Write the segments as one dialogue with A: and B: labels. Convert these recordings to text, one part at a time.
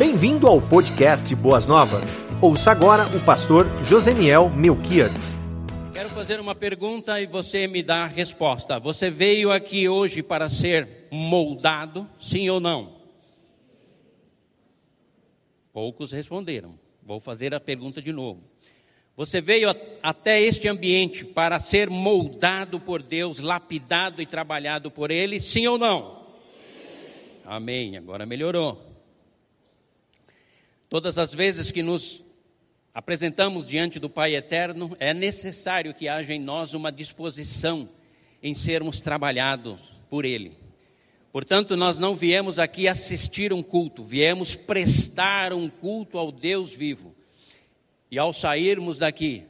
A: Bem-vindo ao podcast Boas Novas. Ouça agora o pastor Joseniel Melquiades.
B: Quero fazer uma pergunta e você me dá a resposta. Você veio aqui hoje para ser moldado, sim ou não? Poucos responderam. Vou fazer a pergunta de novo. Você veio até este ambiente para ser moldado por Deus, lapidado e trabalhado por Ele, sim ou não? Sim. Amém. Agora melhorou. Todas as vezes que nos apresentamos diante do Pai Eterno, é necessário que haja em nós uma disposição em sermos trabalhados por Ele. Portanto, nós não viemos aqui assistir um culto, viemos prestar um culto ao Deus vivo. E ao sairmos daqui,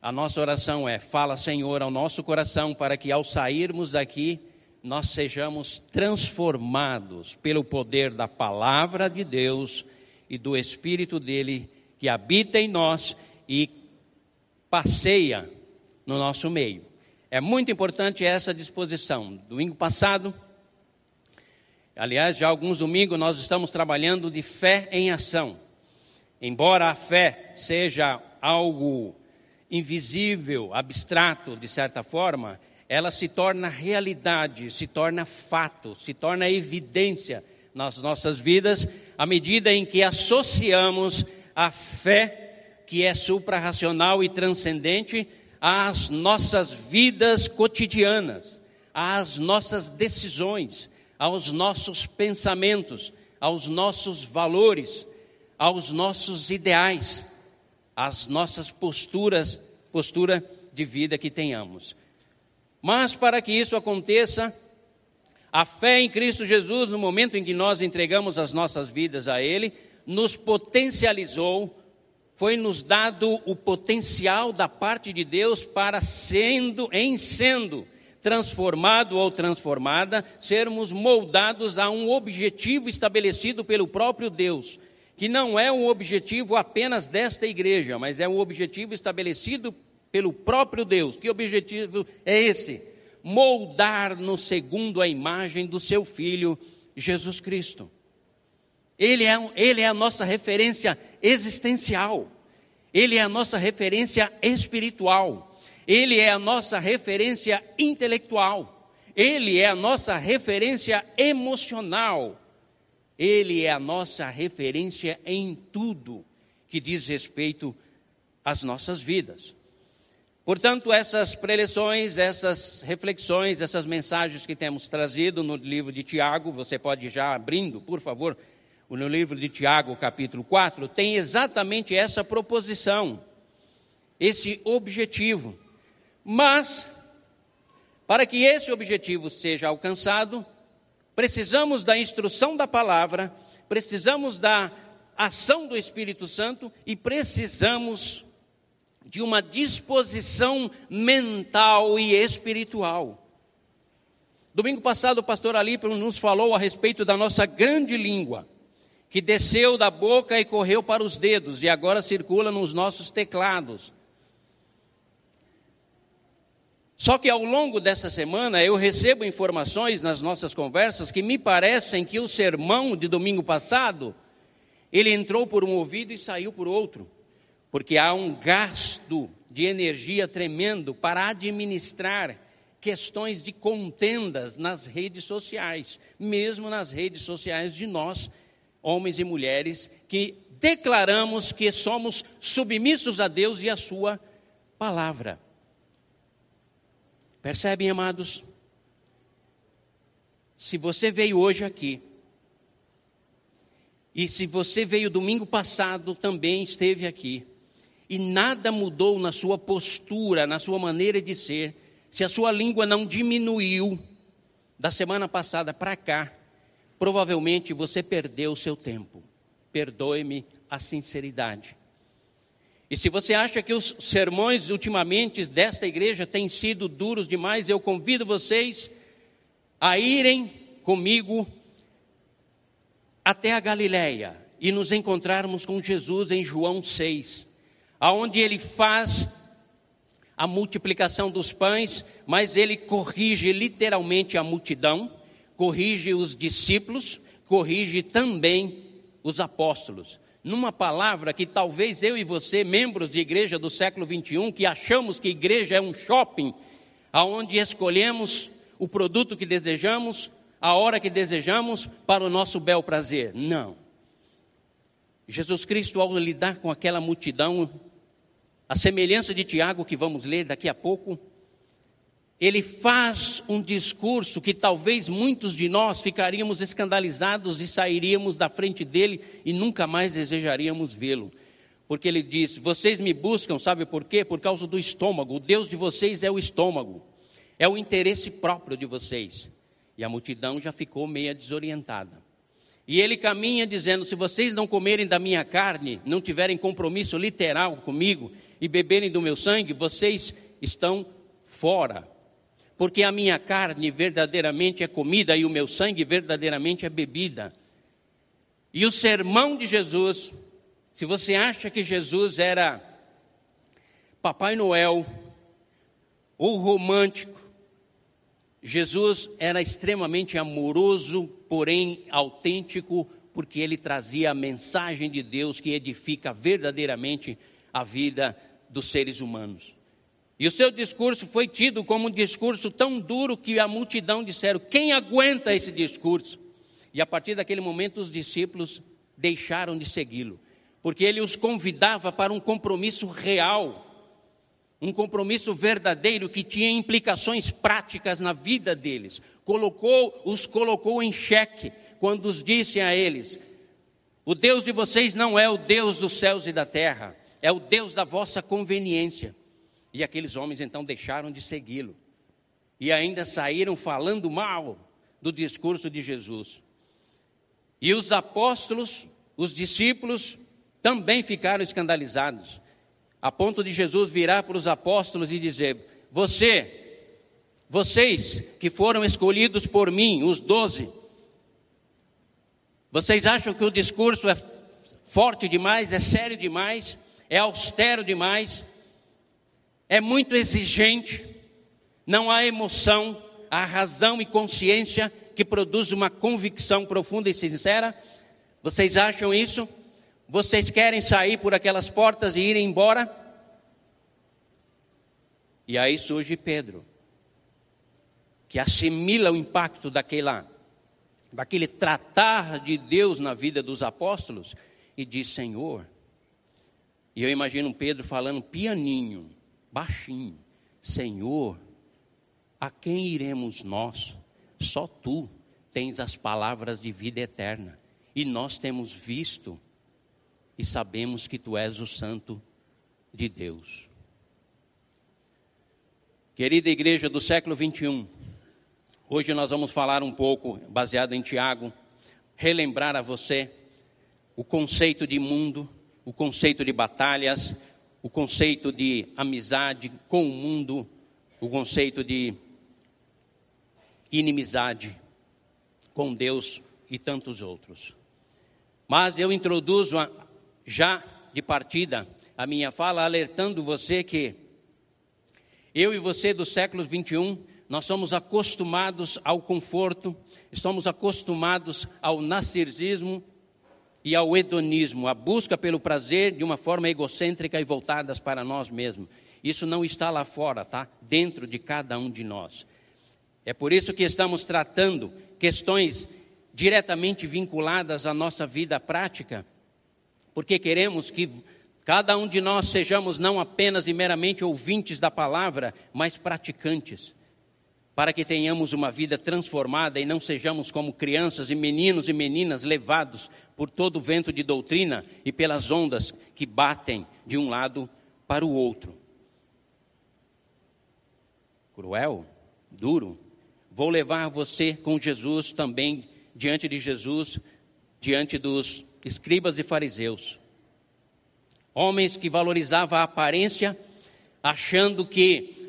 B: a nossa oração é: fala, Senhor, ao nosso coração, para que ao sairmos daqui, nós sejamos transformados pelo poder da palavra de Deus e do Espírito dele que habita em nós e passeia no nosso meio. É muito importante essa disposição. Domingo passado, aliás, já alguns domingos nós estamos trabalhando de fé em ação. Embora a fé seja algo invisível, abstrato, de certa forma, ela se torna realidade, se torna fato, se torna evidência nas nossas vidas à medida em que associamos a fé, que é suprarracional e transcendente, às nossas vidas cotidianas, às nossas decisões, aos nossos pensamentos, aos nossos valores, aos nossos ideais, às nossas posturas, postura de vida que tenhamos. Mas para que isso aconteça, a fé em Cristo Jesus, no momento em que nós entregamos as nossas vidas a Ele, nos potencializou, foi nos dado o potencial da parte de Deus para sendo, em sendo transformado ou transformada, sermos moldados a um objetivo estabelecido pelo próprio Deus, que não é um objetivo apenas desta igreja, mas é um objetivo estabelecido pelo próprio Deus. Que objetivo é esse? Moldar-nos segundo a imagem do seu Filho, Jesus Cristo. Ele é, ele é a nossa referência existencial, ele é a nossa referência espiritual, ele é a nossa referência intelectual, ele é a nossa referência emocional, ele é a nossa referência em tudo que diz respeito às nossas vidas. Portanto, essas preleções, essas reflexões, essas mensagens que temos trazido no livro de Tiago, você pode já abrindo, por favor, no livro de Tiago, capítulo 4, tem exatamente essa proposição, esse objetivo. Mas, para que esse objetivo seja alcançado, precisamos da instrução da palavra, precisamos da ação do Espírito Santo e precisamos de uma disposição mental e espiritual. Domingo passado, o pastor Alípio nos falou a respeito da nossa grande língua, que desceu da boca e correu para os dedos e agora circula nos nossos teclados. Só que ao longo dessa semana eu recebo informações nas nossas conversas que me parecem que o sermão de domingo passado ele entrou por um ouvido e saiu por outro porque há um gasto de energia tremendo para administrar questões de contendas nas redes sociais, mesmo nas redes sociais de nós, homens e mulheres, que declaramos que somos submissos a Deus e a Sua palavra. Percebem, amados? Se você veio hoje aqui, e se você veio domingo passado, também esteve aqui, e nada mudou na sua postura, na sua maneira de ser, se a sua língua não diminuiu da semana passada para cá, provavelmente você perdeu o seu tempo. Perdoe-me a sinceridade. E se você acha que os sermões ultimamente desta igreja têm sido duros demais, eu convido vocês a irem comigo até a Galileia e nos encontrarmos com Jesus em João 6 aonde ele faz a multiplicação dos pães, mas ele corrige literalmente a multidão, corrige os discípulos, corrige também os apóstolos, numa palavra que talvez eu e você, membros de igreja do século 21, que achamos que igreja é um shopping, aonde escolhemos o produto que desejamos, a hora que desejamos, para o nosso bel prazer. Não. Jesus Cristo, ao lidar com aquela multidão, a semelhança de Tiago, que vamos ler daqui a pouco, ele faz um discurso que talvez muitos de nós ficaríamos escandalizados e sairíamos da frente dele e nunca mais desejaríamos vê-lo. Porque ele diz: Vocês me buscam, sabe por quê? Por causa do estômago. O Deus de vocês é o estômago, é o interesse próprio de vocês. E a multidão já ficou meia desorientada. E ele caminha dizendo: Se vocês não comerem da minha carne, não tiverem compromisso literal comigo e beberem do meu sangue, vocês estão fora porque a minha carne verdadeiramente é comida e o meu sangue verdadeiramente é bebida. E o sermão de Jesus, se você acha que Jesus era Papai Noel ou romântico, Jesus era extremamente amoroso, porém autêntico, porque ele trazia a mensagem de Deus que edifica verdadeiramente a vida dos seres humanos. E o seu discurso foi tido como um discurso tão duro que a multidão disseram: quem aguenta esse discurso? E a partir daquele momento os discípulos deixaram de segui-lo, porque ele os convidava para um compromisso real, um compromisso verdadeiro que tinha implicações práticas na vida deles. Colocou, os colocou em xeque quando os disse a eles: O Deus de vocês não é o Deus dos céus e da terra, é o Deus da vossa conveniência. E aqueles homens então deixaram de segui-lo. E ainda saíram falando mal do discurso de Jesus. E os apóstolos, os discípulos, também ficaram escandalizados, a ponto de Jesus virar para os apóstolos e dizer: Você, vocês que foram escolhidos por mim, os doze, vocês acham que o discurso é forte demais, é sério demais, é austero demais? é muito exigente, não há emoção, há razão e consciência que produz uma convicção profunda e sincera. Vocês acham isso? Vocês querem sair por aquelas portas e ir embora? E aí surge Pedro, que assimila o impacto daquela, daquele tratar de Deus na vida dos apóstolos e diz: Senhor. E eu imagino Pedro falando pianinho baixinho: Senhor, a quem iremos nós? Só tu tens as palavras de vida eterna. E nós temos visto e sabemos que tu és o Santo de Deus. Querida igreja do século 21, hoje nós vamos falar um pouco, baseado em Tiago, relembrar a você o conceito de mundo, o conceito de batalhas, o conceito de amizade com o mundo, o conceito de inimizade com Deus e tantos outros. Mas eu introduzo já de partida a minha fala alertando você que eu e você do século 21 nós somos acostumados ao conforto, estamos acostumados ao narcisismo, e ao hedonismo, a busca pelo prazer de uma forma egocêntrica e voltadas para nós mesmos. Isso não está lá fora, tá? Dentro de cada um de nós. É por isso que estamos tratando questões diretamente vinculadas à nossa vida prática, porque queremos que cada um de nós sejamos não apenas e meramente ouvintes da palavra, mas praticantes para que tenhamos uma vida transformada e não sejamos como crianças e meninos e meninas levados por todo o vento de doutrina e pelas ondas que batem de um lado para o outro. Cruel, duro. Vou levar você com Jesus também diante de Jesus, diante dos escribas e fariseus. Homens que valorizavam a aparência, achando que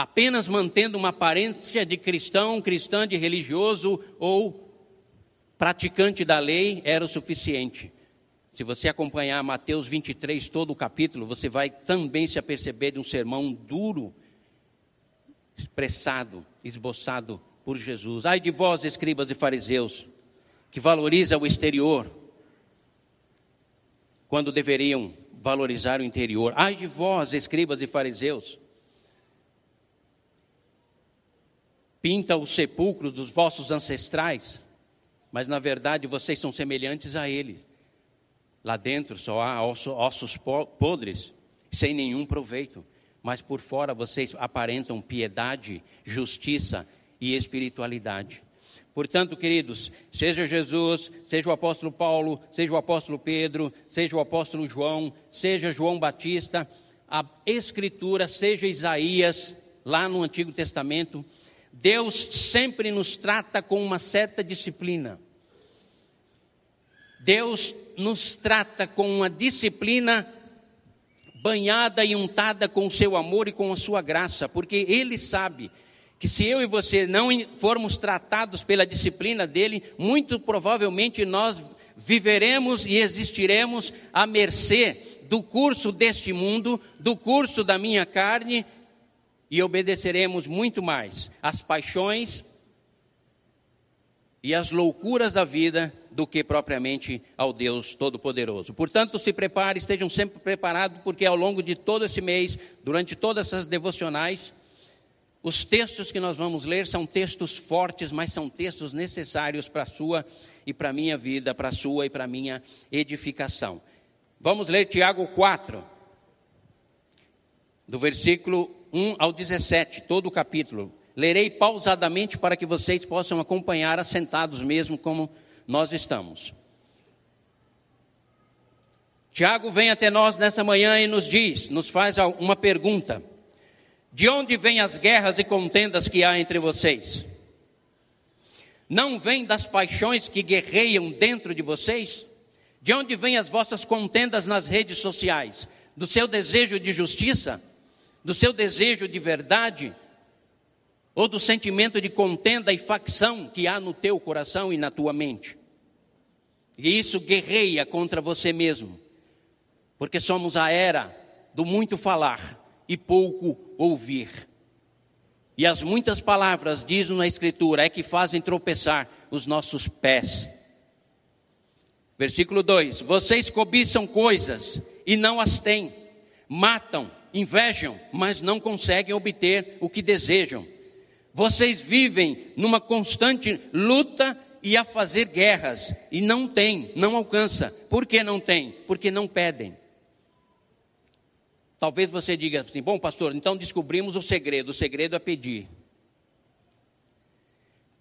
B: apenas mantendo uma aparência de cristão, cristã, de religioso ou praticante da lei era o suficiente. Se você acompanhar Mateus 23, todo o capítulo, você vai também se aperceber de um sermão duro, expressado, esboçado por Jesus. Ai de vós, escribas e fariseus, que valoriza o exterior, quando deveriam valorizar o interior. Ai de vós, escribas e fariseus, pinta os sepulcros dos vossos ancestrais, mas na verdade vocês são semelhantes a eles. Lá dentro só há ossos podres, sem nenhum proveito, mas por fora vocês aparentam piedade, justiça e espiritualidade. Portanto, queridos, seja Jesus, seja o apóstolo Paulo, seja o apóstolo Pedro, seja o apóstolo João, seja João Batista, a Escritura, seja Isaías, lá no Antigo Testamento, Deus sempre nos trata com uma certa disciplina. Deus nos trata com uma disciplina banhada e untada com o seu amor e com a sua graça, porque Ele sabe que se eu e você não formos tratados pela disciplina dele, muito provavelmente nós viveremos e existiremos à mercê do curso deste mundo, do curso da minha carne, e obedeceremos muito mais às paixões e às loucuras da vida do que propriamente ao Deus Todo-Poderoso. Portanto, se prepare, estejam sempre preparados, porque ao longo de todo esse mês, durante todas essas devocionais, os textos que nós vamos ler são textos fortes, mas são textos necessários para a sua e para a minha vida, para a sua e para a minha edificação. Vamos ler Tiago 4, do versículo 1 ao 17, todo o capítulo. Lerei pausadamente para que vocês possam acompanhar assentados mesmo como nós estamos. Tiago vem até nós nessa manhã e nos diz, nos faz uma pergunta. De onde vêm as guerras e contendas que há entre vocês? Não vêm das paixões que guerreiam dentro de vocês? De onde vêm as vossas contendas nas redes sociais? Do seu desejo de justiça? Do seu desejo de verdade? Ou do sentimento de contenda e facção que há no teu coração e na tua mente? E isso guerreia contra você mesmo, porque somos a era do muito falar e pouco ouvir. E as muitas palavras, diz na Escritura, é que fazem tropeçar os nossos pés. Versículo 2: Vocês cobiçam coisas e não as têm, matam, invejam, mas não conseguem obter o que desejam. Vocês vivem numa constante luta e a fazer guerras e não têm, não alcança. Por que não tem? Porque não pedem. Talvez você diga assim: bom, pastor, então descobrimos o segredo. O segredo é pedir.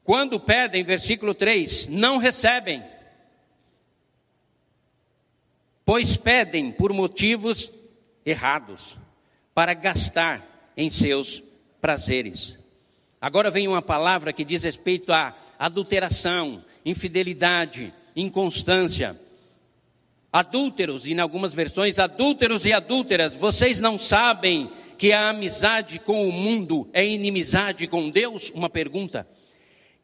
B: Quando pedem, versículo 3, não recebem, pois pedem por motivos errados, para gastar em seus prazeres. Agora vem uma palavra que diz respeito à adulteração, infidelidade, inconstância adúlteros, e em algumas versões, adúlteros e adúlteras, vocês não sabem que a amizade com o mundo é inimizade com Deus? Uma pergunta.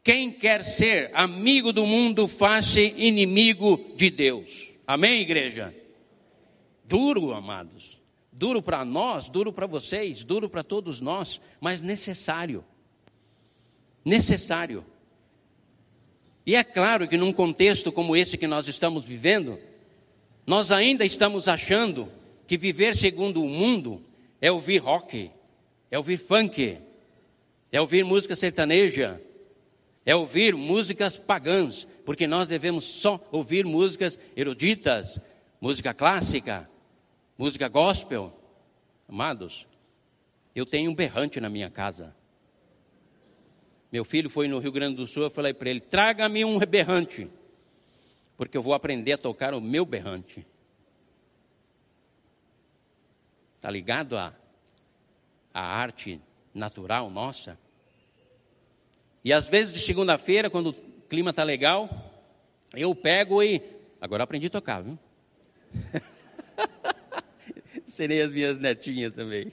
B: Quem quer ser amigo do mundo, faz-se inimigo de Deus. Amém, igreja? Duro, amados. Duro para nós, duro para vocês, duro para todos nós, mas necessário. Necessário. E é claro que num contexto como esse que nós estamos vivendo, nós ainda estamos achando que viver segundo o mundo é ouvir rock, é ouvir funk, é ouvir música sertaneja, é ouvir músicas pagãs, porque nós devemos só ouvir músicas eruditas, música clássica, música gospel. Amados, eu tenho um berrante na minha casa. Meu filho foi no Rio Grande do Sul, eu falei para ele: traga-me um berrante porque eu vou aprender a tocar o meu berrante. Está ligado à, à arte natural nossa? E às vezes de segunda-feira, quando o clima está legal, eu pego e. Agora aprendi a tocar, viu? Serei as minhas netinhas também.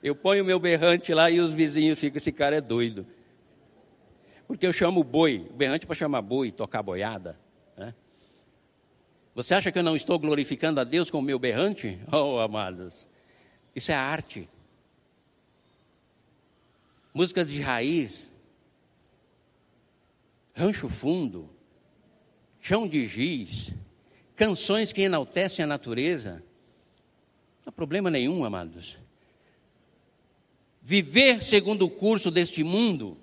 B: Eu ponho meu berrante lá e os vizinhos ficam, esse cara é doido. Porque eu chamo boi, berrante para chamar boi, tocar boiada. Né? Você acha que eu não estou glorificando a Deus com o meu berrante? Oh, amados, isso é arte. Músicas de raiz, rancho fundo, chão de giz, canções que enaltecem a natureza. Não há problema nenhum, amados. Viver segundo o curso deste mundo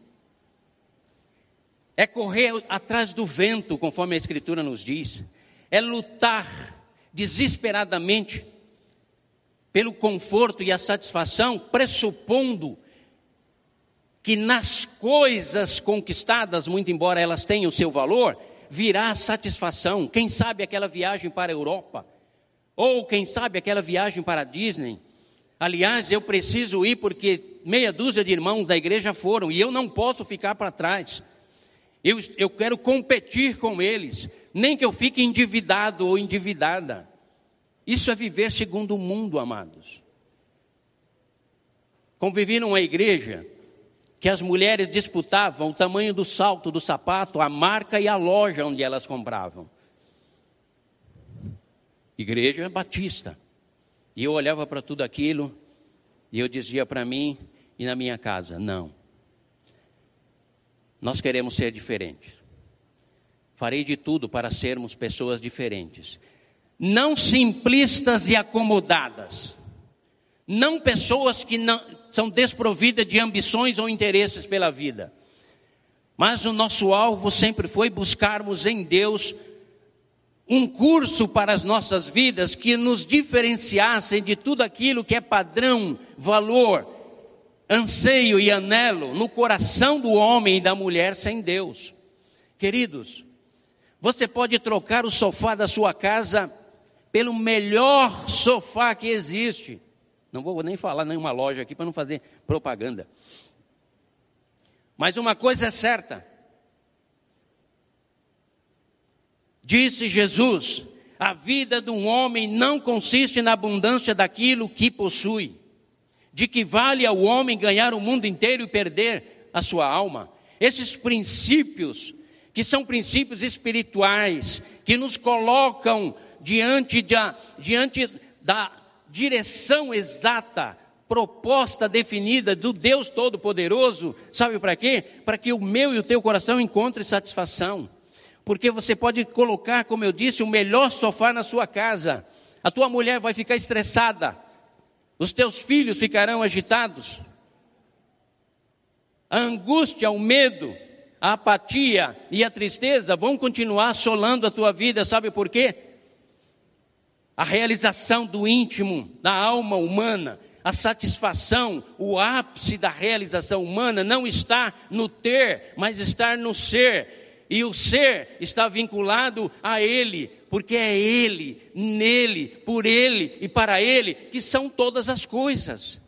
B: é correr atrás do vento, conforme a Escritura nos diz, é lutar desesperadamente pelo conforto e a satisfação, pressupondo que nas coisas conquistadas, muito embora elas tenham seu valor, virá a satisfação. Quem sabe aquela viagem para a Europa, ou quem sabe aquela viagem para Disney. Aliás, eu preciso ir porque meia dúzia de irmãos da igreja foram e eu não posso ficar para trás. Eu, eu quero competir com eles, nem que eu fique endividado ou endividada. Isso é viver segundo o mundo, amados. Convivi numa igreja que as mulheres disputavam o tamanho do salto, do sapato, a marca e a loja onde elas compravam. Igreja Batista. E eu olhava para tudo aquilo e eu dizia para mim e na minha casa: não. Nós queremos ser diferentes. Farei de tudo para sermos pessoas diferentes. Não simplistas e acomodadas. Não pessoas que não, são desprovidas de ambições ou interesses pela vida. Mas o nosso alvo sempre foi buscarmos em Deus um curso para as nossas vidas que nos diferenciasse de tudo aquilo que é padrão, valor, anseio e anelo no coração do homem e da mulher sem Deus. Queridos, você pode trocar o sofá da sua casa pelo melhor sofá que existe. Não vou nem falar nenhuma loja aqui para não fazer propaganda. Mas uma coisa é certa. Disse Jesus: a vida de um homem não consiste na abundância daquilo que possui de que vale ao homem ganhar o mundo inteiro e perder a sua alma. Esses princípios, que são princípios espirituais, que nos colocam diante da, diante da direção exata, proposta definida do Deus Todo-Poderoso, sabe para quê? Para que o meu e o teu coração encontre satisfação. Porque você pode colocar, como eu disse, o melhor sofá na sua casa. A tua mulher vai ficar estressada, os teus filhos ficarão agitados. A angústia, o medo, a apatia e a tristeza vão continuar assolando a tua vida, sabe por quê? A realização do íntimo, da alma humana, a satisfação, o ápice da realização humana não está no ter, mas está no ser. E o ser está vinculado a Ele, porque é Ele, nele, por Ele e para Ele que são todas as coisas.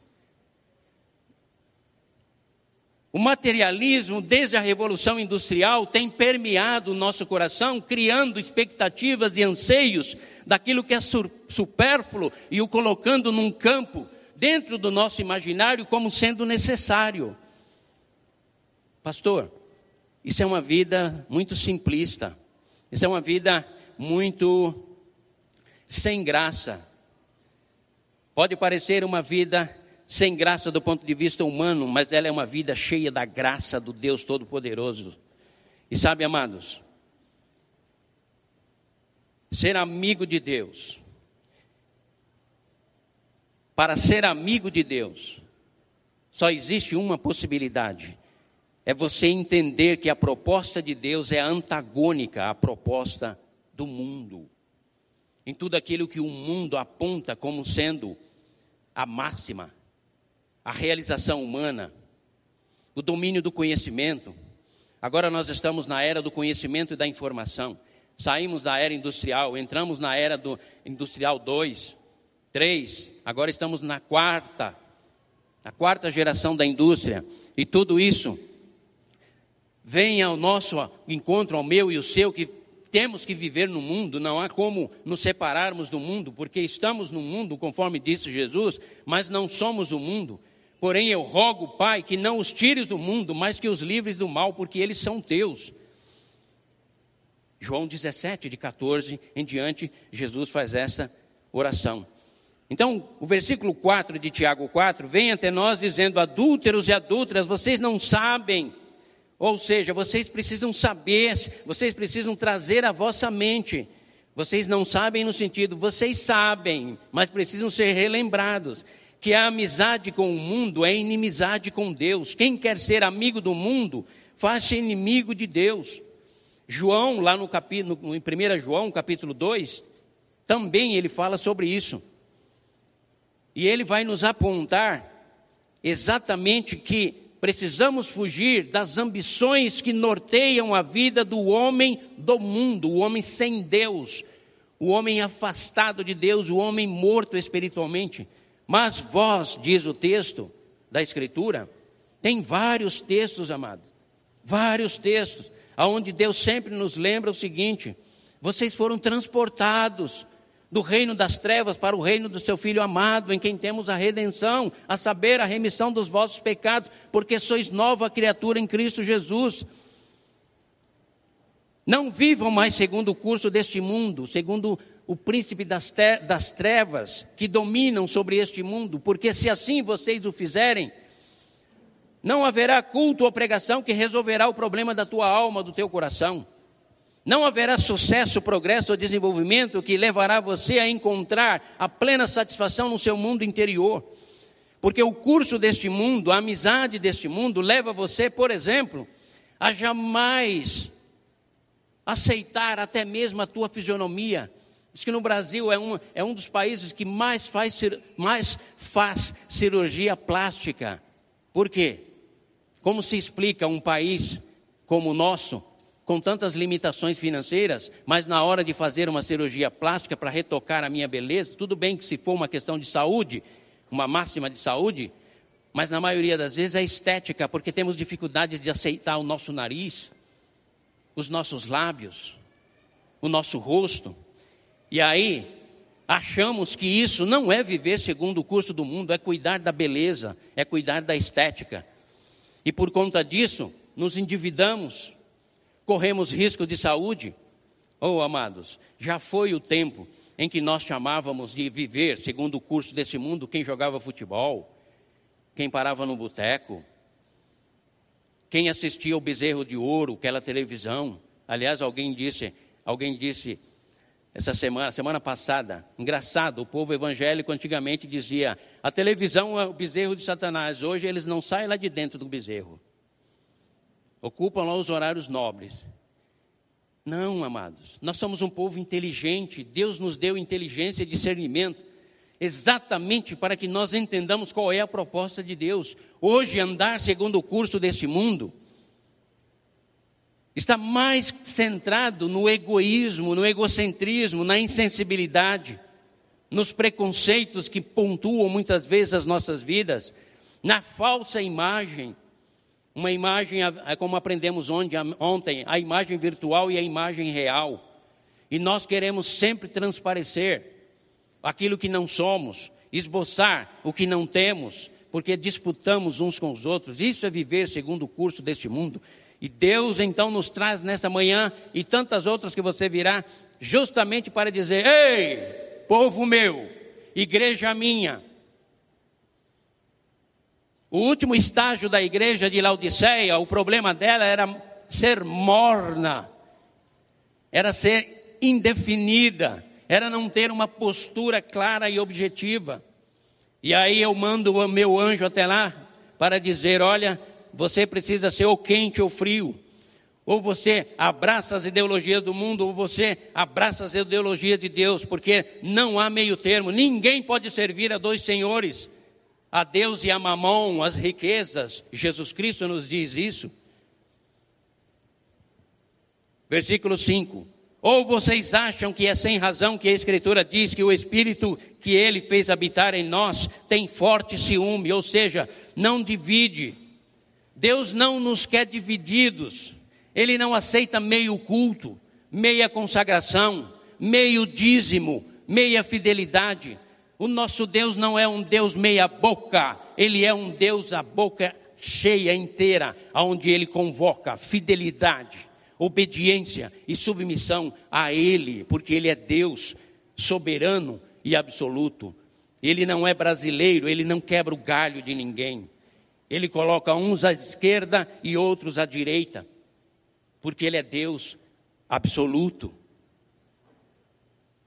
B: O materialismo, desde a Revolução Industrial, tem permeado o nosso coração, criando expectativas e anseios daquilo que é supérfluo e o colocando num campo dentro do nosso imaginário como sendo necessário. Pastor, isso é uma vida muito simplista, isso é uma vida muito sem graça. Pode parecer uma vida sem graça do ponto de vista humano, mas ela é uma vida cheia da graça do Deus Todo-Poderoso. E sabe, amados, ser amigo de Deus, para ser amigo de Deus, só existe uma possibilidade: é você entender que a proposta de Deus é antagônica à proposta do mundo, em tudo aquilo que o mundo aponta como sendo a máxima, a realização humana, o domínio do conhecimento. Agora nós estamos na era do conhecimento e da informação. Saímos da era industrial, entramos na era do industrial 2, 3, agora estamos na quarta, na quarta geração da indústria. E tudo isso vem ao nosso encontro, ao meu e o seu, que temos que viver no mundo, não há como nos separarmos do mundo, porque estamos no mundo, conforme disse Jesus, mas não somos o mundo. Porém, eu rogo, Pai, que não os tires do mundo, mas que os livres do mal, porque eles são teus. João 17, de 14 em diante, Jesus faz essa oração. Então, o versículo 4 de Tiago 4 vem até nós dizendo: adúlteros e adúlteras, vocês não sabem ou seja, vocês precisam saber, vocês precisam trazer à vossa mente Vocês não sabem no sentido, vocês sabem, mas precisam ser relembrados que a amizade com o mundo é inimizade com Deus. Quem quer ser amigo do mundo, faz-se inimigo de Deus. João, lá no capítulo, em 1 João, capítulo 2, também ele fala sobre isso. E ele vai nos apontar exatamente que precisamos fugir das ambições que norteiam a vida do homem do mundo, o homem sem Deus, o homem afastado de Deus, o homem morto espiritualmente. Mas vós, diz o texto da Escritura, tem vários textos, amado, vários textos, aonde Deus sempre nos lembra o seguinte: vocês foram transportados do reino das trevas para o reino do seu Filho amado, em quem temos a redenção, a saber, a remissão dos vossos pecados, porque sois nova criatura em Cristo Jesus. Não vivam mais segundo o curso deste mundo, segundo o príncipe das, das trevas que dominam sobre este mundo, porque se assim vocês o fizerem, não haverá culto ou pregação que resolverá o problema da tua alma, do teu coração. Não haverá sucesso, progresso ou desenvolvimento que levará você a encontrar a plena satisfação no seu mundo interior. Porque o curso deste mundo, a amizade deste mundo, leva você, por exemplo, a jamais aceitar até mesmo a tua fisionomia. Diz que no Brasil é um, é um dos países que mais faz, mais faz cirurgia plástica. Por quê? Como se explica um país como o nosso, com tantas limitações financeiras, mas na hora de fazer uma cirurgia plástica para retocar a minha beleza, tudo bem que se for uma questão de saúde, uma máxima de saúde, mas na maioria das vezes é estética, porque temos dificuldade de aceitar o nosso nariz, os nossos lábios, o nosso rosto. E aí, achamos que isso não é viver segundo o curso do mundo, é cuidar da beleza, é cuidar da estética. E por conta disso, nos endividamos, corremos risco de saúde. Oh, amados, já foi o tempo em que nós chamávamos de viver, segundo o curso desse mundo, quem jogava futebol, quem parava no boteco, quem assistia o bezerro de ouro, aquela televisão. Aliás, alguém disse, alguém disse essa semana, semana passada, engraçado, o povo evangélico antigamente dizia: a televisão é o bezerro de Satanás. Hoje eles não saem lá de dentro do bezerro ocupam lá os horários nobres. Não, amados, nós somos um povo inteligente, Deus nos deu inteligência e discernimento, exatamente para que nós entendamos qual é a proposta de Deus. Hoje, andar segundo o curso deste mundo está mais centrado no egoísmo, no egocentrismo, na insensibilidade, nos preconceitos que pontuam muitas vezes as nossas vidas, na falsa imagem, uma imagem, é como aprendemos ontem, a imagem virtual e a imagem real. E nós queremos sempre transparecer aquilo que não somos, esboçar o que não temos, porque disputamos uns com os outros. Isso é viver segundo o curso deste mundo. E Deus então nos traz nessa manhã e tantas outras que você virá, justamente para dizer: Ei, povo meu, igreja minha, o último estágio da igreja de Laodiceia, o problema dela era ser morna, era ser indefinida, era não ter uma postura clara e objetiva. E aí eu mando o meu anjo até lá para dizer: olha, você precisa ser ou quente ou frio. Ou você abraça as ideologias do mundo, ou você abraça as ideologias de Deus, porque não há meio termo. Ninguém pode servir a dois senhores a Deus e a mamão, as riquezas. Jesus Cristo nos diz isso. Versículo 5. Ou vocês acham que é sem razão que a Escritura diz que o Espírito que ele fez habitar em nós tem forte ciúme, ou seja, não divide. Deus não nos quer divididos. Ele não aceita meio culto, meia consagração, meio dízimo, meia fidelidade. O nosso Deus não é um Deus meia-boca, ele é um Deus a boca cheia inteira, aonde ele convoca fidelidade, obediência e submissão a ele, porque ele é Deus soberano e absoluto. Ele não é brasileiro, ele não quebra o galho de ninguém. Ele coloca uns à esquerda e outros à direita, porque ele é Deus absoluto.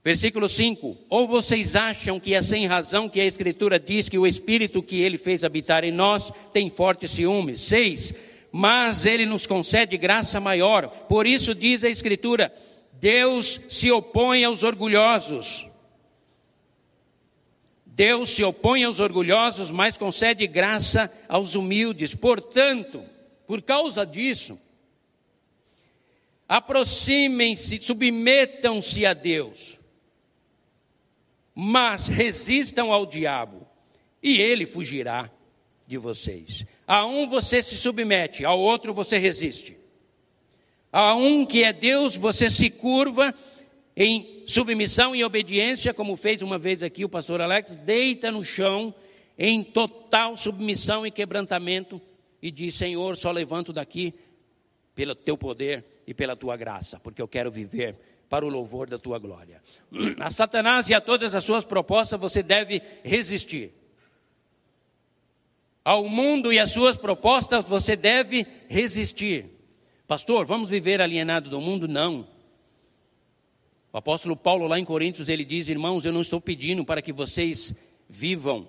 B: Versículo 5: Ou vocês acham que é sem razão que a Escritura diz que o Espírito que ele fez habitar em nós tem forte ciúmes? 6: Mas ele nos concede graça maior, por isso diz a Escritura: Deus se opõe aos orgulhosos. Deus se opõe aos orgulhosos, mas concede graça aos humildes. Portanto, por causa disso, aproximem-se, submetam-se a Deus mas resistam ao diabo, e ele fugirá de vocês. A um você se submete, ao outro você resiste. A um que é Deus, você se curva em submissão e obediência, como fez uma vez aqui o pastor Alex, deita no chão em total submissão e quebrantamento e diz: Senhor, só levanto daqui pelo teu poder e pela tua graça, porque eu quero viver para o louvor da tua glória. A Satanás e a todas as suas propostas você deve resistir. Ao mundo e às suas propostas você deve resistir. Pastor, vamos viver alienado do mundo? Não. O apóstolo Paulo, lá em Coríntios, ele diz: Irmãos, eu não estou pedindo para que vocês vivam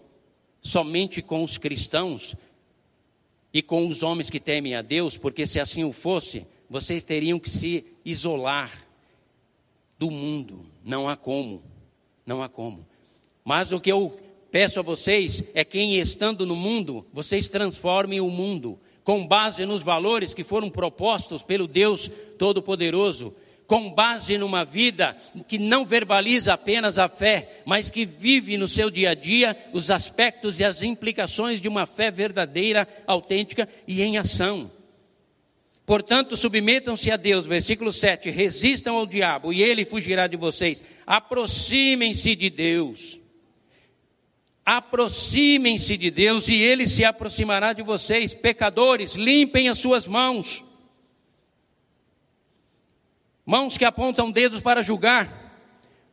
B: somente com os cristãos e com os homens que temem a Deus, porque se assim o fosse, vocês teriam que se isolar do mundo. Não há como. Não há como. Mas o que eu peço a vocês é que, estando no mundo, vocês transformem o mundo com base nos valores que foram propostos pelo Deus Todo-Poderoso, com base numa vida que não verbaliza apenas a fé, mas que vive no seu dia a dia os aspectos e as implicações de uma fé verdadeira, autêntica e em ação. Portanto, submetam-se a Deus, versículo 7, resistam ao diabo e ele fugirá de vocês. Aproximem-se de Deus. Aproximem-se de Deus e ele se aproximará de vocês. Pecadores, limpem as suas mãos. Mãos que apontam dedos para julgar,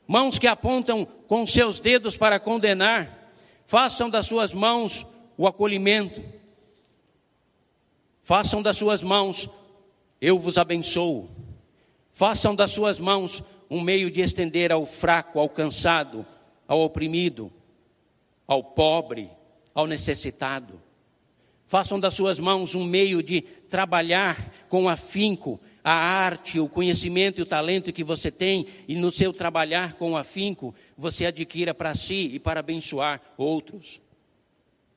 B: mãos que apontam com seus dedos para condenar. Façam das suas mãos o acolhimento. Façam das suas mãos eu vos abençoo. Façam das suas mãos um meio de estender ao fraco, ao cansado, ao oprimido, ao pobre, ao necessitado. Façam das suas mãos um meio de trabalhar com afinco a arte, o conhecimento e o talento que você tem, e no seu trabalhar com afinco, você adquira para si e para abençoar outros.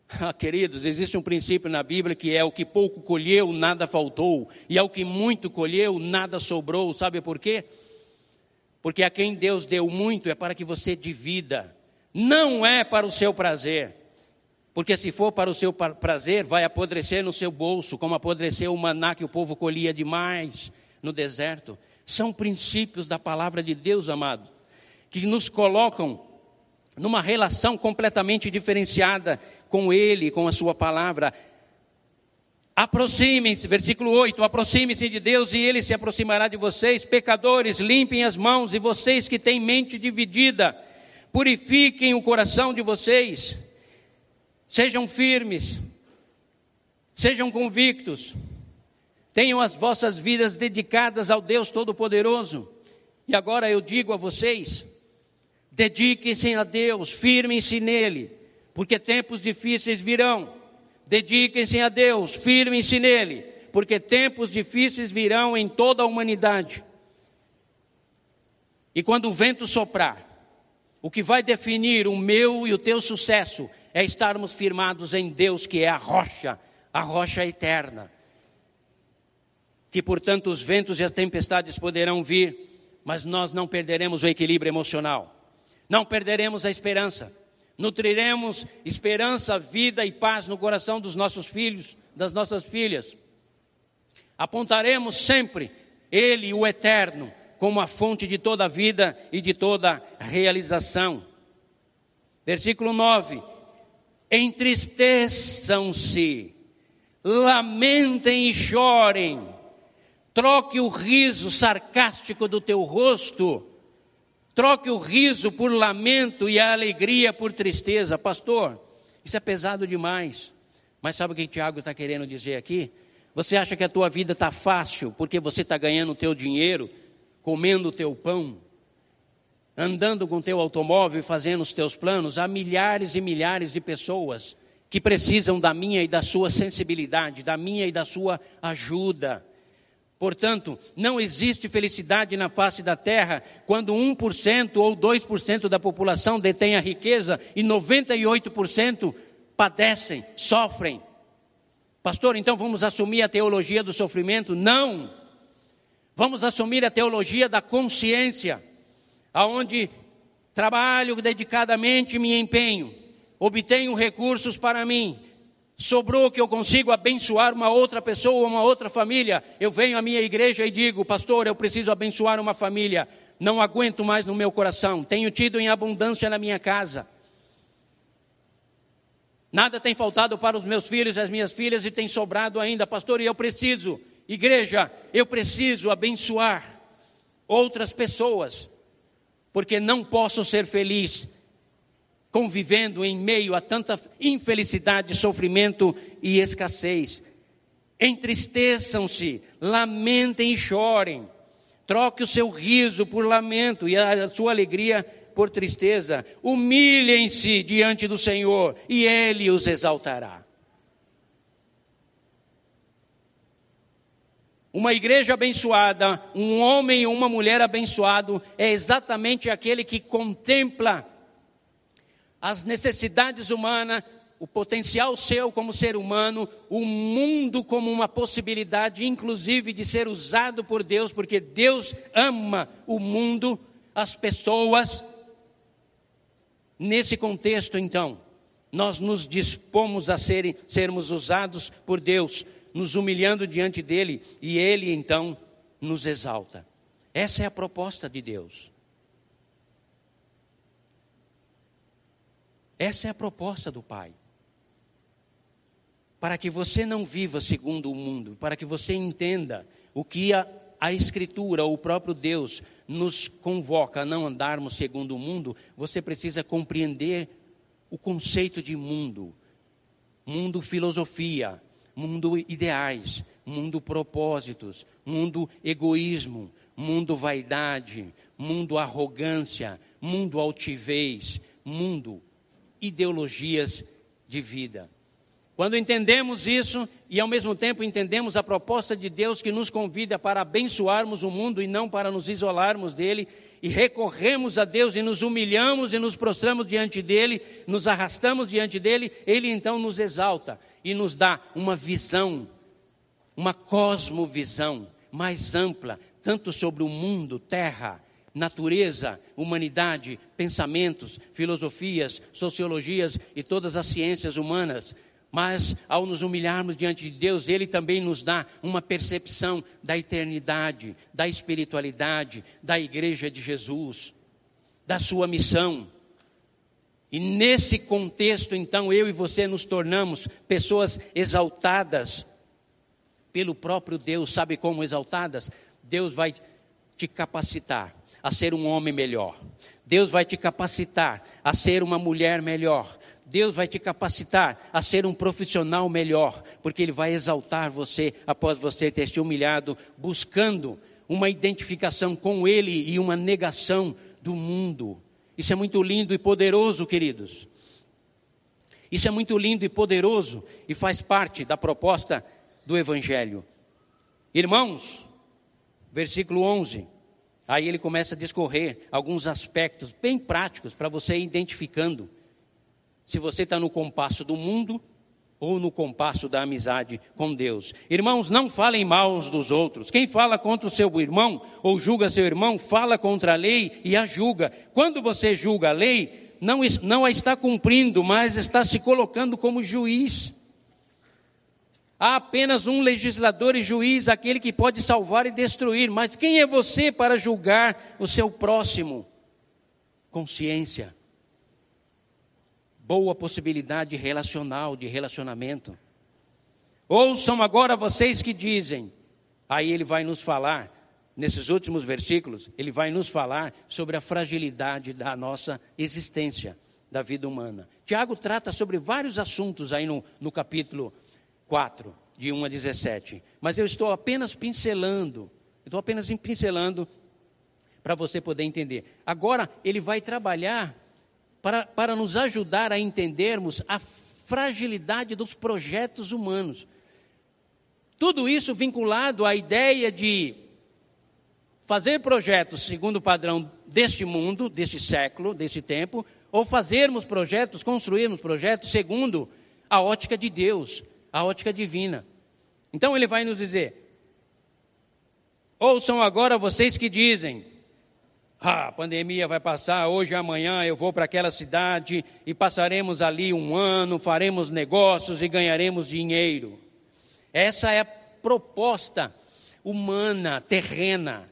B: Ah, queridos, existe um princípio na Bíblia que é o que pouco colheu, nada faltou, e ao que muito colheu, nada sobrou. Sabe por quê? Porque a quem Deus deu muito é para que você divida, não é para o seu prazer. Porque se for para o seu prazer, vai apodrecer no seu bolso, como apodreceu o maná que o povo colhia demais no deserto. São princípios da palavra de Deus, amado, que nos colocam numa relação completamente diferenciada com Ele, com a Sua palavra. Aproximem-se, versículo 8: aproximem-se de Deus e Ele se aproximará de vocês. Pecadores, limpem as mãos, e vocês que têm mente dividida, purifiquem o coração de vocês. Sejam firmes, sejam convictos, tenham as vossas vidas dedicadas ao Deus Todo-Poderoso. E agora eu digo a vocês: dediquem-se a Deus, firmem-se nele porque tempos difíceis virão. Dediquem-se a Deus, firmem-se nele, porque tempos difíceis virão em toda a humanidade. E quando o vento soprar, o que vai definir o meu e o teu sucesso é estarmos firmados em Deus, que é a rocha, a rocha eterna. Que portanto os ventos e as tempestades poderão vir, mas nós não perderemos o equilíbrio emocional, não perderemos a esperança nutriremos esperança, vida e paz no coração dos nossos filhos, das nossas filhas. Apontaremos sempre Ele, o Eterno, como a fonte de toda a vida e de toda realização. Versículo 9: Entristeçam-se, lamentem e chorem, troque o riso sarcástico do teu rosto Troque o riso por lamento e a alegria por tristeza. Pastor, isso é pesado demais. Mas sabe o que Tiago está querendo dizer aqui? Você acha que a tua vida está fácil porque você está ganhando o teu dinheiro, comendo o teu pão? andando com teu automóvel e fazendo os teus planos, há milhares e milhares de pessoas que precisam da minha e da sua sensibilidade, da minha e da sua ajuda. Portanto, não existe felicidade na face da terra quando 1% ou 2% da população detém a riqueza e 98% padecem, sofrem. Pastor, então vamos assumir a teologia do sofrimento? Não! Vamos assumir a teologia da consciência, aonde trabalho dedicadamente, me empenho, obtenho recursos para mim, sobrou que eu consigo abençoar uma outra pessoa, uma outra família, eu venho à minha igreja e digo, pastor, eu preciso abençoar uma família, não aguento mais no meu coração, tenho tido em abundância na minha casa. Nada tem faltado para os meus filhos e as minhas filhas e tem sobrado ainda, pastor, eu preciso, igreja, eu preciso abençoar outras pessoas, porque não posso ser feliz convivendo em meio a tanta infelicidade, sofrimento e escassez. Entristeçam-se, lamentem e chorem. Troque o seu riso por lamento e a sua alegria por tristeza. Humilhem-se diante do Senhor e Ele os exaltará. Uma igreja abençoada, um homem e uma mulher abençoado, é exatamente aquele que contempla as necessidades humanas, o potencial seu como ser humano, o mundo como uma possibilidade, inclusive, de ser usado por Deus, porque Deus ama o mundo, as pessoas. Nesse contexto, então, nós nos dispomos a ser, sermos usados por Deus, nos humilhando diante dEle, e Ele então nos exalta. Essa é a proposta de Deus. Essa é a proposta do Pai. Para que você não viva segundo o mundo, para que você entenda o que a, a Escritura, o próprio Deus, nos convoca a não andarmos segundo o mundo, você precisa compreender o conceito de mundo. Mundo filosofia, mundo ideais, mundo propósitos, mundo egoísmo, mundo vaidade, mundo arrogância, mundo altivez, mundo ideologias de vida. Quando entendemos isso e ao mesmo tempo entendemos a proposta de Deus que nos convida para abençoarmos o mundo e não para nos isolarmos dele, e recorremos a Deus e nos humilhamos e nos prostramos diante dele, nos arrastamos diante dele, ele então nos exalta e nos dá uma visão, uma cosmovisão mais ampla, tanto sobre o mundo, terra, natureza, humanidade, pensamentos, filosofias, sociologias e todas as ciências humanas. Mas ao nos humilharmos diante de Deus, Ele também nos dá uma percepção da eternidade, da espiritualidade, da Igreja de Jesus, da sua missão. E nesse contexto, então, eu e você nos tornamos pessoas exaltadas pelo próprio Deus. Sabe como exaltadas? Deus vai te capacitar a ser um homem melhor. Deus vai te capacitar a ser uma mulher melhor. Deus vai te capacitar a ser um profissional melhor, porque Ele vai exaltar você após você ter se humilhado, buscando uma identificação com Ele e uma negação do mundo. Isso é muito lindo e poderoso, queridos. Isso é muito lindo e poderoso e faz parte da proposta do Evangelho. Irmãos, versículo 11. Aí ele começa a discorrer alguns aspectos bem práticos para você ir identificando se você está no compasso do mundo ou no compasso da amizade com Deus. Irmãos, não falem mal uns dos outros. Quem fala contra o seu irmão ou julga seu irmão, fala contra a lei e a julga. Quando você julga a lei, não, não a está cumprindo, mas está se colocando como juiz. Há apenas um legislador e juiz, aquele que pode salvar e destruir. Mas quem é você para julgar o seu próximo? Consciência. Boa possibilidade relacional, de relacionamento. Ouçam agora vocês que dizem. Aí ele vai nos falar, nesses últimos versículos, ele vai nos falar sobre a fragilidade da nossa existência, da vida humana. Tiago trata sobre vários assuntos aí no, no capítulo 4, de 1 a 17. Mas eu estou apenas pincelando, estou apenas pincelando para você poder entender. Agora, ele vai trabalhar para, para nos ajudar a entendermos a fragilidade dos projetos humanos. Tudo isso vinculado à ideia de fazer projetos segundo o padrão deste mundo, deste século, deste tempo, ou fazermos projetos, construirmos projetos segundo a ótica de Deus, a ótica divina. Então ele vai nos dizer: ouçam agora vocês que dizem, ah, a pandemia vai passar, hoje e amanhã eu vou para aquela cidade e passaremos ali um ano, faremos negócios e ganharemos dinheiro. Essa é a proposta humana, terrena,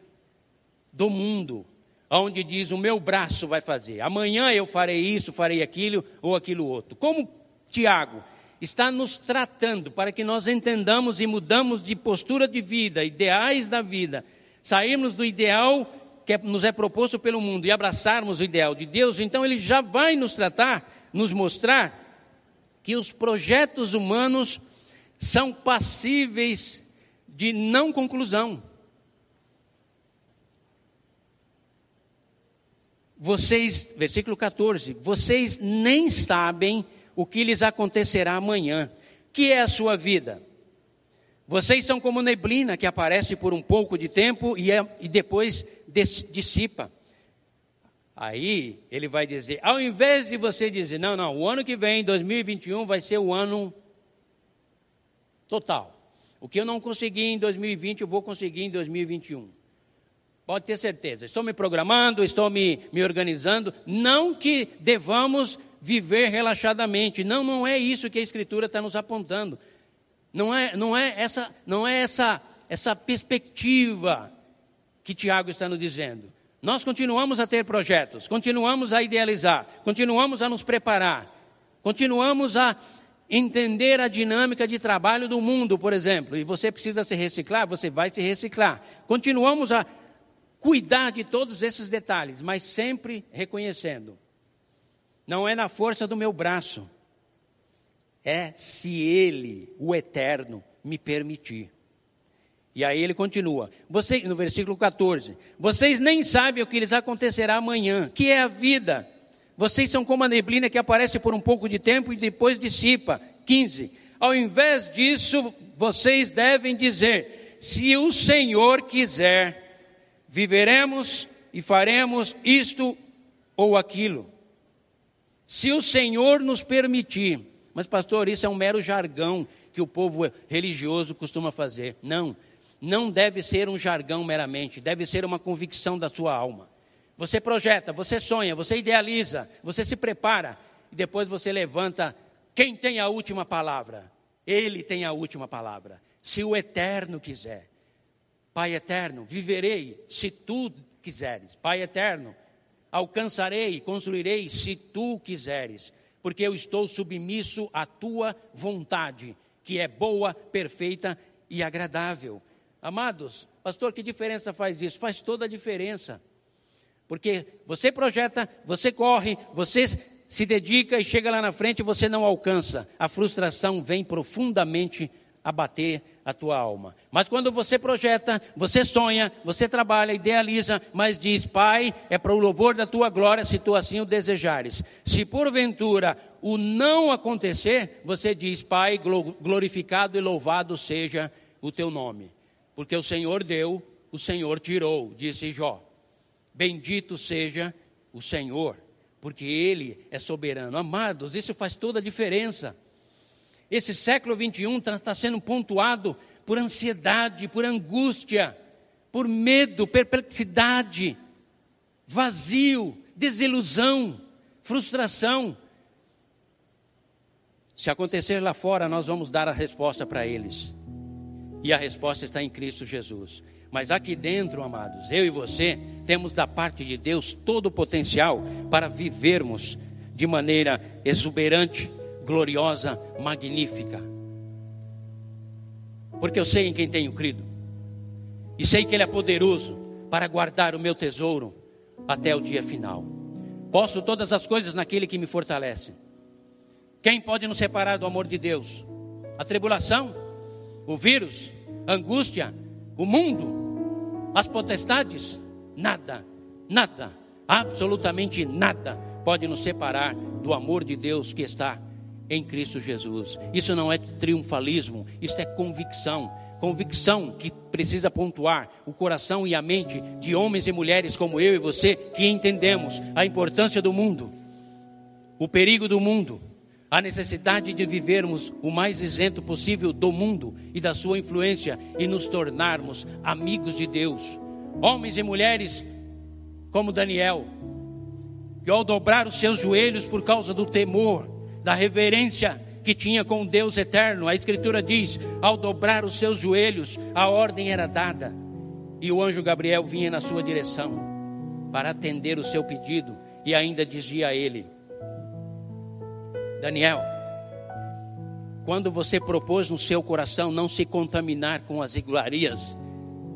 B: do mundo, onde diz: o meu braço vai fazer, amanhã eu farei isso, farei aquilo ou aquilo outro. Como Tiago está nos tratando para que nós entendamos e mudamos de postura de vida, ideais da vida, sairmos do ideal que é, nos é proposto pelo mundo e abraçarmos o ideal de Deus, então ele já vai nos tratar, nos mostrar que os projetos humanos são passíveis de não conclusão. Vocês, versículo 14, vocês nem sabem o que lhes acontecerá amanhã. Que é a sua vida? Vocês são como neblina que aparece por um pouco de tempo e, é, e depois dissipa. Aí ele vai dizer: ao invés de você dizer, não, não, o ano que vem, 2021, vai ser o ano total. O que eu não consegui em 2020, eu vou conseguir em 2021. Pode ter certeza. Estou me programando, estou me, me organizando. Não que devamos viver relaxadamente. Não, não é isso que a Escritura está nos apontando. Não é, não é essa, não é essa, essa perspectiva que Tiago está nos dizendo. Nós continuamos a ter projetos, continuamos a idealizar, continuamos a nos preparar, continuamos a entender a dinâmica de trabalho do mundo, por exemplo, e você precisa se reciclar, você vai se reciclar. Continuamos a cuidar de todos esses detalhes, mas sempre reconhecendo: não é na força do meu braço, é se Ele, o Eterno, me permitir. E aí ele continua, você, no versículo 14: Vocês nem sabem o que lhes acontecerá amanhã, que é a vida. Vocês são como a neblina que aparece por um pouco de tempo e depois dissipa. 15. Ao invés disso, vocês devem dizer: Se o Senhor quiser, viveremos e faremos isto ou aquilo. Se o Senhor nos permitir. Mas, pastor, isso é um mero jargão que o povo religioso costuma fazer. Não não deve ser um jargão meramente, deve ser uma convicção da sua alma. Você projeta, você sonha, você idealiza, você se prepara e depois você levanta. Quem tem a última palavra? Ele tem a última palavra. Se o eterno quiser. Pai eterno, viverei se tu quiseres. Pai eterno, alcançarei, construirei se tu quiseres, porque eu estou submisso à tua vontade, que é boa, perfeita e agradável. Amados, pastor, que diferença faz isso? Faz toda a diferença. Porque você projeta, você corre, você se dedica e chega lá na frente e você não alcança. A frustração vem profundamente abater a tua alma. Mas quando você projeta, você sonha, você trabalha, idealiza, mas diz: Pai, é para o louvor da tua glória, se tu assim o desejares. Se porventura o não acontecer, você diz: Pai, glorificado e louvado seja o teu nome. Porque o Senhor deu, o Senhor tirou, disse Jó. Bendito seja o Senhor, porque Ele é soberano. Amados, isso faz toda a diferença. Esse século 21 está tá sendo pontuado por ansiedade, por angústia, por medo, perplexidade, vazio, desilusão, frustração. Se acontecer lá fora, nós vamos dar a resposta para eles. E a resposta está em Cristo Jesus. Mas aqui dentro, amados, eu e você temos da parte de Deus todo o potencial para vivermos de maneira exuberante, gloriosa, magnífica. Porque eu sei em quem tenho crido. E sei que Ele é poderoso para guardar o meu tesouro até o dia final. Posso todas as coisas naquele que me fortalece. Quem pode nos separar do amor de Deus? A tribulação? O vírus? angústia, o mundo, as potestades, nada nada, absolutamente nada pode nos separar do amor de Deus que está em Cristo Jesus. Isso não é triunfalismo, isso é convicção. Convicção que precisa pontuar o coração e a mente de homens e mulheres como eu e você que entendemos a importância do mundo, o perigo do mundo, a necessidade de vivermos o mais isento possível do mundo e da sua influência e nos tornarmos amigos de Deus. Homens e mulheres como Daniel, que ao dobrar os seus joelhos por causa do temor, da reverência que tinha com Deus eterno, a Escritura diz: ao dobrar os seus joelhos, a ordem era dada, e o anjo Gabriel vinha na sua direção para atender o seu pedido, e ainda dizia a ele: Daniel, quando você propôs no seu coração não se contaminar com as iguarias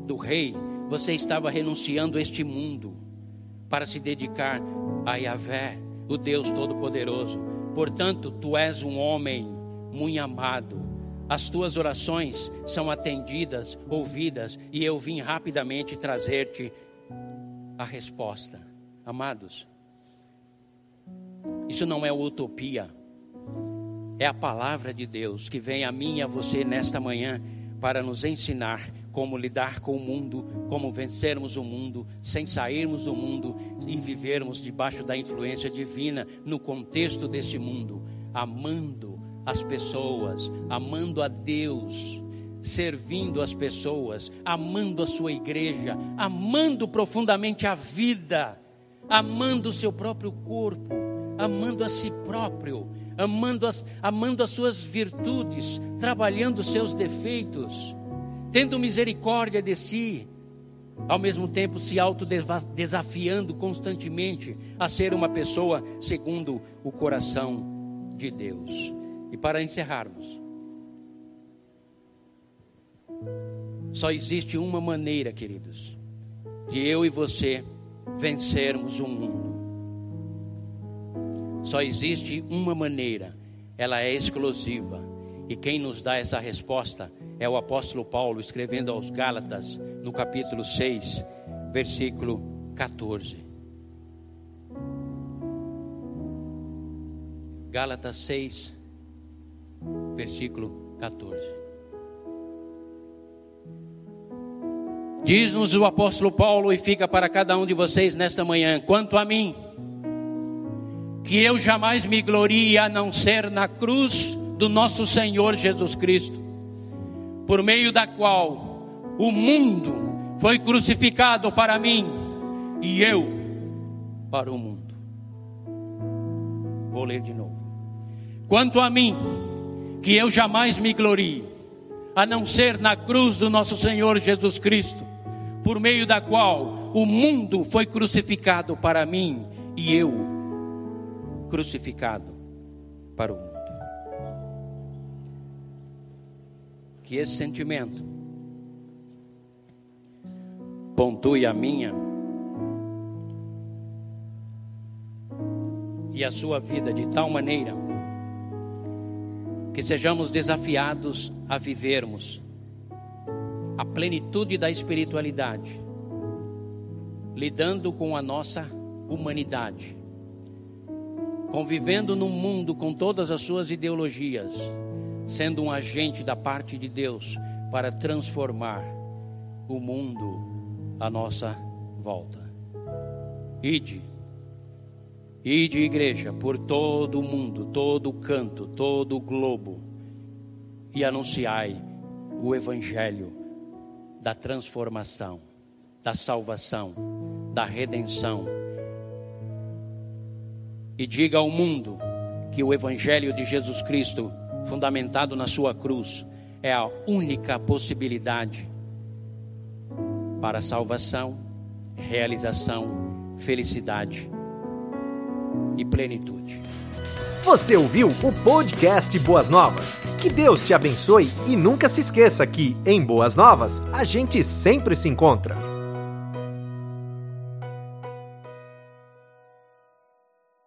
B: do rei, você estava renunciando a este mundo para se dedicar a Yahvé, o Deus Todo-Poderoso. Portanto, tu és um homem muito amado. As tuas orações são atendidas, ouvidas, e eu vim rapidamente trazer-te a resposta. Amados, isso não é utopia é a palavra de Deus que vem a mim e a você nesta manhã para nos ensinar como lidar com o mundo, como vencermos o mundo, sem sairmos do mundo e vivermos debaixo da influência divina no contexto desse mundo, amando as pessoas, amando a Deus, servindo as pessoas, amando a sua igreja, amando profundamente a vida, amando o seu próprio corpo, amando a si próprio amando as, amando as suas virtudes, trabalhando os seus defeitos, tendo misericórdia de si, ao mesmo tempo se autodesafiando constantemente a ser uma pessoa segundo o coração de Deus. E para encerrarmos, só existe uma maneira, queridos, de eu e você vencermos o mundo. Só existe uma maneira, ela é exclusiva. E quem nos dá essa resposta é o apóstolo Paulo, escrevendo aos Gálatas, no capítulo 6, versículo 14. Gálatas 6, versículo 14. Diz-nos o apóstolo Paulo, e fica para cada um de vocês nesta manhã: quanto a mim, que eu jamais me glorie a não ser na cruz do nosso Senhor Jesus Cristo, por meio da qual o mundo foi crucificado para mim e eu para o mundo. Vou ler de novo. Quanto a mim, que eu jamais me glorie, a não ser na cruz do nosso Senhor Jesus Cristo, por meio da qual o mundo foi crucificado para mim e eu crucificado para o mundo. Que esse sentimento pontue a minha e a sua vida de tal maneira que sejamos desafiados a vivermos a plenitude da espiritualidade, lidando com a nossa humanidade convivendo num mundo com todas as suas ideologias, sendo um agente da parte de Deus para transformar o mundo à nossa volta. Ide, ide igreja por todo o mundo, todo o canto, todo o globo e anunciai o evangelho da transformação, da salvação, da redenção e diga ao mundo que o Evangelho de Jesus Cristo, fundamentado na sua cruz, é a única possibilidade para salvação, realização, felicidade e plenitude.
A: Você ouviu o podcast Boas Novas? Que Deus te abençoe e nunca se esqueça que, em Boas Novas, a gente sempre se encontra.